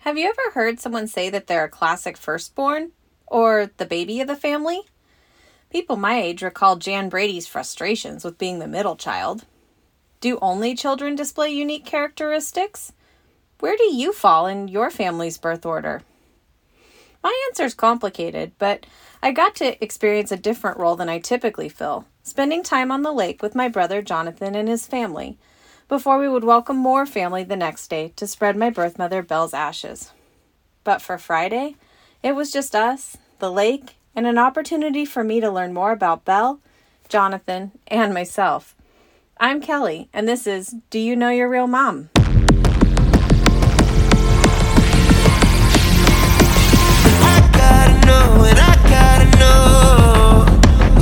Have you ever heard someone say that they're a classic firstborn? Or the baby of the family? People my age recall Jan Brady's frustrations with being the middle child. Do only children display unique characteristics? Where do you fall in your family's birth order? My answer is complicated, but I got to experience a different role than I typically fill, spending time on the lake with my brother Jonathan and his family before we would welcome more family the next day to spread my birth mother Belle's ashes. But for Friday, it was just us, the lake, and an opportunity for me to learn more about Belle, Jonathan, and myself. I'm Kelly, and this is Do You Know Your Real Mom? I gotta know and I gotta know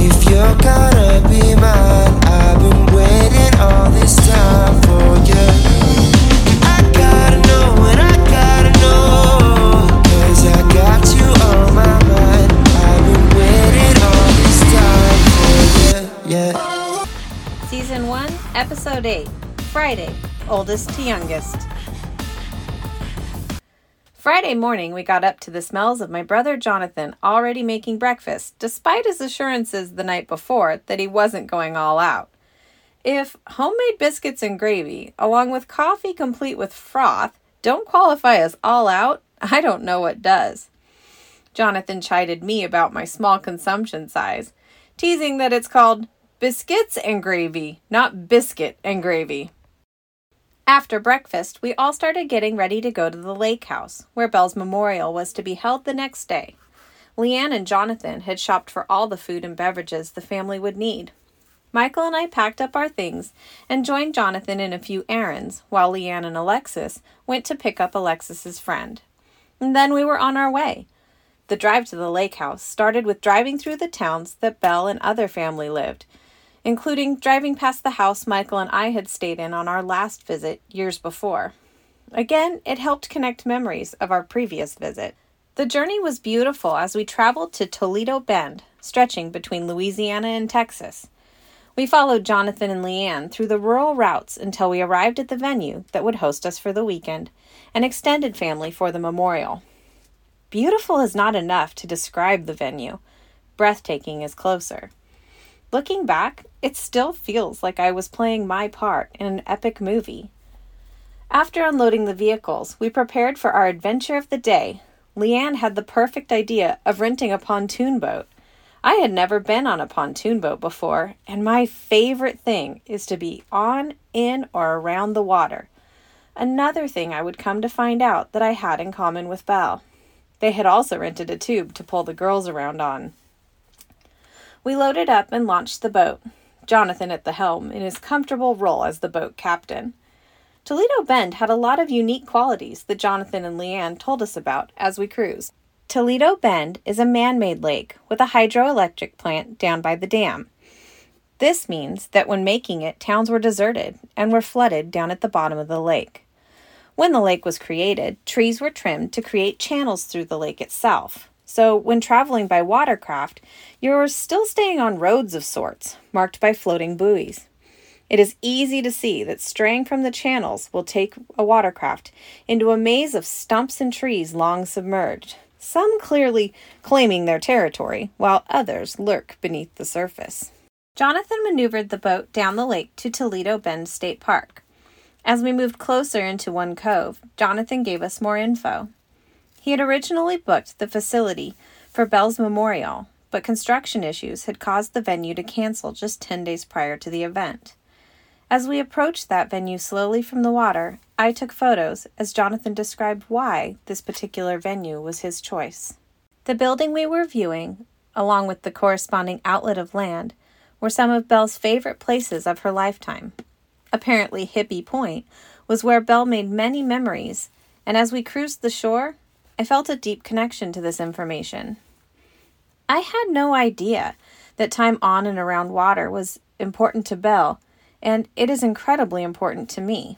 if you're gonna 8 Friday, Oldest to Youngest. Friday morning, we got up to the smells of my brother Jonathan already making breakfast, despite his assurances the night before that he wasn't going all out. If homemade biscuits and gravy, along with coffee complete with froth, don't qualify as all out, I don't know what does. Jonathan chided me about my small consumption size, teasing that it's called biscuits and gravy, not biscuit and gravy. After breakfast, we all started getting ready to go to the lake house, where Belle's memorial was to be held the next day. Leanne and Jonathan had shopped for all the food and beverages the family would need. Michael and I packed up our things and joined Jonathan in a few errands, while Leanne and Alexis went to pick up Alexis's friend. And then we were on our way. The drive to the lake house started with driving through the towns that Belle and other family lived, including driving past the house Michael and I had stayed in on our last visit years before. Again, it helped connect memories of our previous visit. The journey was beautiful as we traveled to Toledo Bend, stretching between Louisiana and Texas. We followed Jonathan and Leanne through the rural routes until we arrived at the venue that would host us for the weekend, an extended family for the memorial. Beautiful is not enough to describe the venue. Breathtaking is closer. Looking back, it still feels like I was playing my part in an epic movie. After unloading the vehicles, we prepared for our adventure of the day. Leanne had the perfect idea of renting a pontoon boat. I had never been on a pontoon boat before, and my favorite thing is to be on, in, or around the water. Another thing I would come to find out that I had in common with Belle. They had also rented a tube to pull the girls around on. We loaded up and launched the boat, Jonathan at the helm in his comfortable role as the boat captain. Toledo Bend had a lot of unique qualities that Jonathan and Leanne told us about as we cruised. Toledo Bend is a man made lake with a hydroelectric plant down by the dam. This means that when making it, towns were deserted and were flooded down at the bottom of the lake. When the lake was created, trees were trimmed to create channels through the lake itself. So, when traveling by watercraft, you're still staying on roads of sorts, marked by floating buoys. It is easy to see that straying from the channels will take a watercraft into a maze of stumps and trees long submerged, some clearly claiming their territory, while others lurk beneath the surface. Jonathan maneuvered the boat down the lake to Toledo Bend State Park. As we moved closer into one cove, Jonathan gave us more info. He had originally booked the facility for Belle's memorial, but construction issues had caused the venue to cancel just 10 days prior to the event. As we approached that venue slowly from the water, I took photos as Jonathan described why this particular venue was his choice. The building we were viewing, along with the corresponding outlet of land, were some of Belle's favorite places of her lifetime. Apparently, Hippie Point was where Belle made many memories, and as we cruised the shore, I felt a deep connection to this information. I had no idea that time on and around water was important to Belle, and it is incredibly important to me.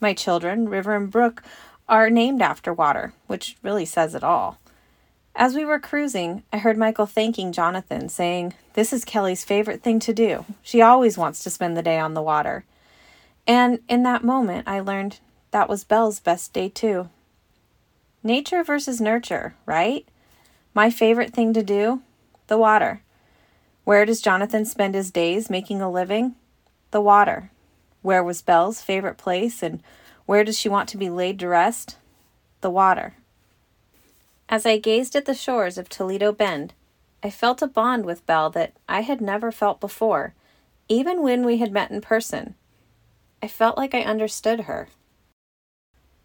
My children, River and Brook, are named after water, which really says it all. As we were cruising, I heard Michael thanking Jonathan, saying, This is Kelly's favorite thing to do. She always wants to spend the day on the water. And in that moment, I learned that was Belle's best day, too. Nature versus nurture, right? My favorite thing to do? The water. Where does Jonathan spend his days making a living? The water. Where was Belle's favorite place and where does she want to be laid to rest? The water. As I gazed at the shores of Toledo Bend, I felt a bond with Belle that I had never felt before, even when we had met in person. I felt like I understood her.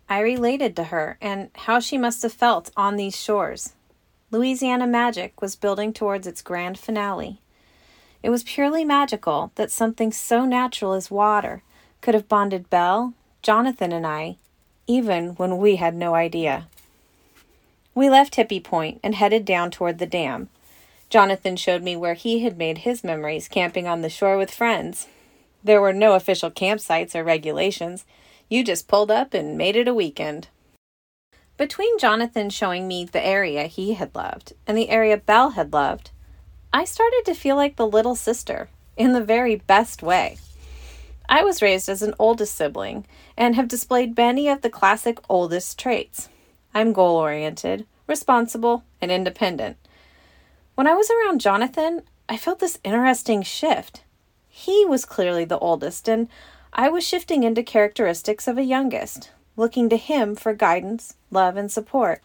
I related to her and how she must have felt on these shores. Louisiana Magic was building towards its grand finale. It was purely magical that something so natural as water could have bonded Belle, Jonathan, and I, even when we had no idea. We left Hippie Point and headed down toward the dam. Jonathan showed me where he had made his memories camping on the shore with friends. There were no official campsites or regulations. You just pulled up and made it a weekend. Between Jonathan showing me the area he had loved and the area Belle had loved, I started to feel like the little sister in the very best way. I was raised as an oldest sibling and have displayed many of the classic oldest traits. I'm goal oriented, responsible, and independent. When I was around Jonathan, I felt this interesting shift. He was clearly the oldest, and I was shifting into characteristics of a youngest, looking to him for guidance, love, and support.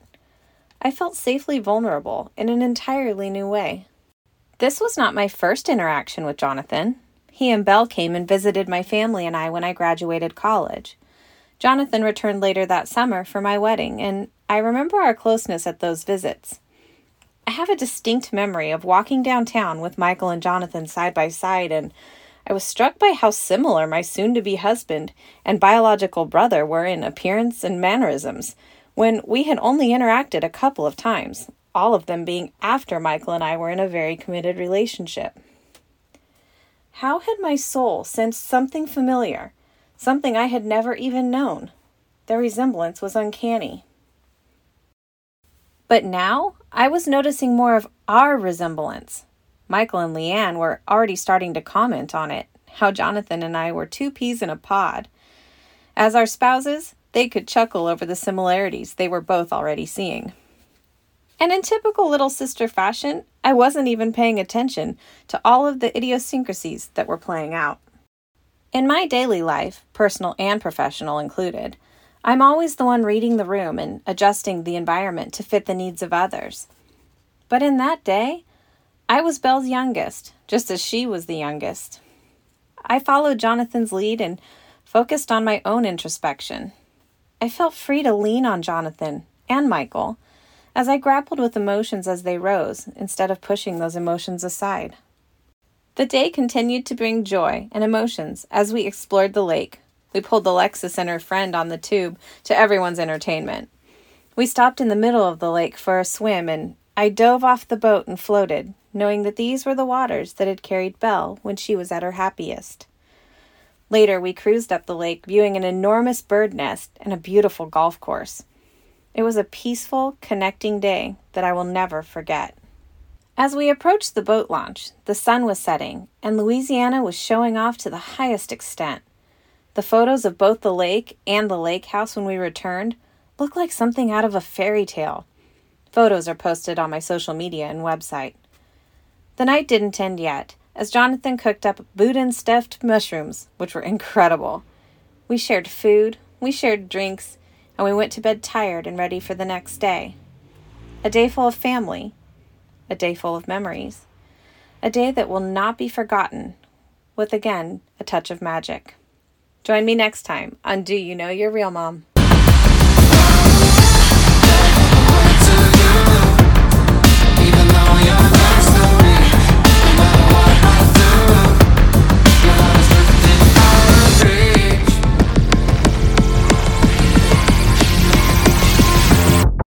I felt safely vulnerable in an entirely new way. This was not my first interaction with Jonathan. He and Belle came and visited my family and I when I graduated college. Jonathan returned later that summer for my wedding, and I remember our closeness at those visits. I have a distinct memory of walking downtown with Michael and Jonathan side by side and I was struck by how similar my soon to be husband and biological brother were in appearance and mannerisms when we had only interacted a couple of times, all of them being after Michael and I were in a very committed relationship. How had my soul sensed something familiar, something I had never even known? The resemblance was uncanny. But now I was noticing more of our resemblance. Michael and Leanne were already starting to comment on it, how Jonathan and I were two peas in a pod. As our spouses, they could chuckle over the similarities they were both already seeing. And in typical little sister fashion, I wasn't even paying attention to all of the idiosyncrasies that were playing out. In my daily life, personal and professional included, I'm always the one reading the room and adjusting the environment to fit the needs of others. But in that day, I was Belle's youngest, just as she was the youngest. I followed Jonathan's lead and focused on my own introspection. I felt free to lean on Jonathan and Michael as I grappled with emotions as they rose instead of pushing those emotions aside. The day continued to bring joy and emotions as we explored the lake. We pulled Alexis and her friend on the tube to everyone's entertainment. We stopped in the middle of the lake for a swim and I dove off the boat and floated, knowing that these were the waters that had carried Belle when she was at her happiest. Later, we cruised up the lake, viewing an enormous bird nest and a beautiful golf course. It was a peaceful, connecting day that I will never forget. As we approached the boat launch, the sun was setting, and Louisiana was showing off to the highest extent. The photos of both the lake and the lake house when we returned looked like something out of a fairy tale. Photos are posted on my social media and website. The night didn't end yet, as Jonathan cooked up boudin stuffed mushrooms, which were incredible. We shared food, we shared drinks, and we went to bed tired and ready for the next day. A day full of family, a day full of memories, a day that will not be forgotten, with again a touch of magic. Join me next time on Do You Know Your Real Mom?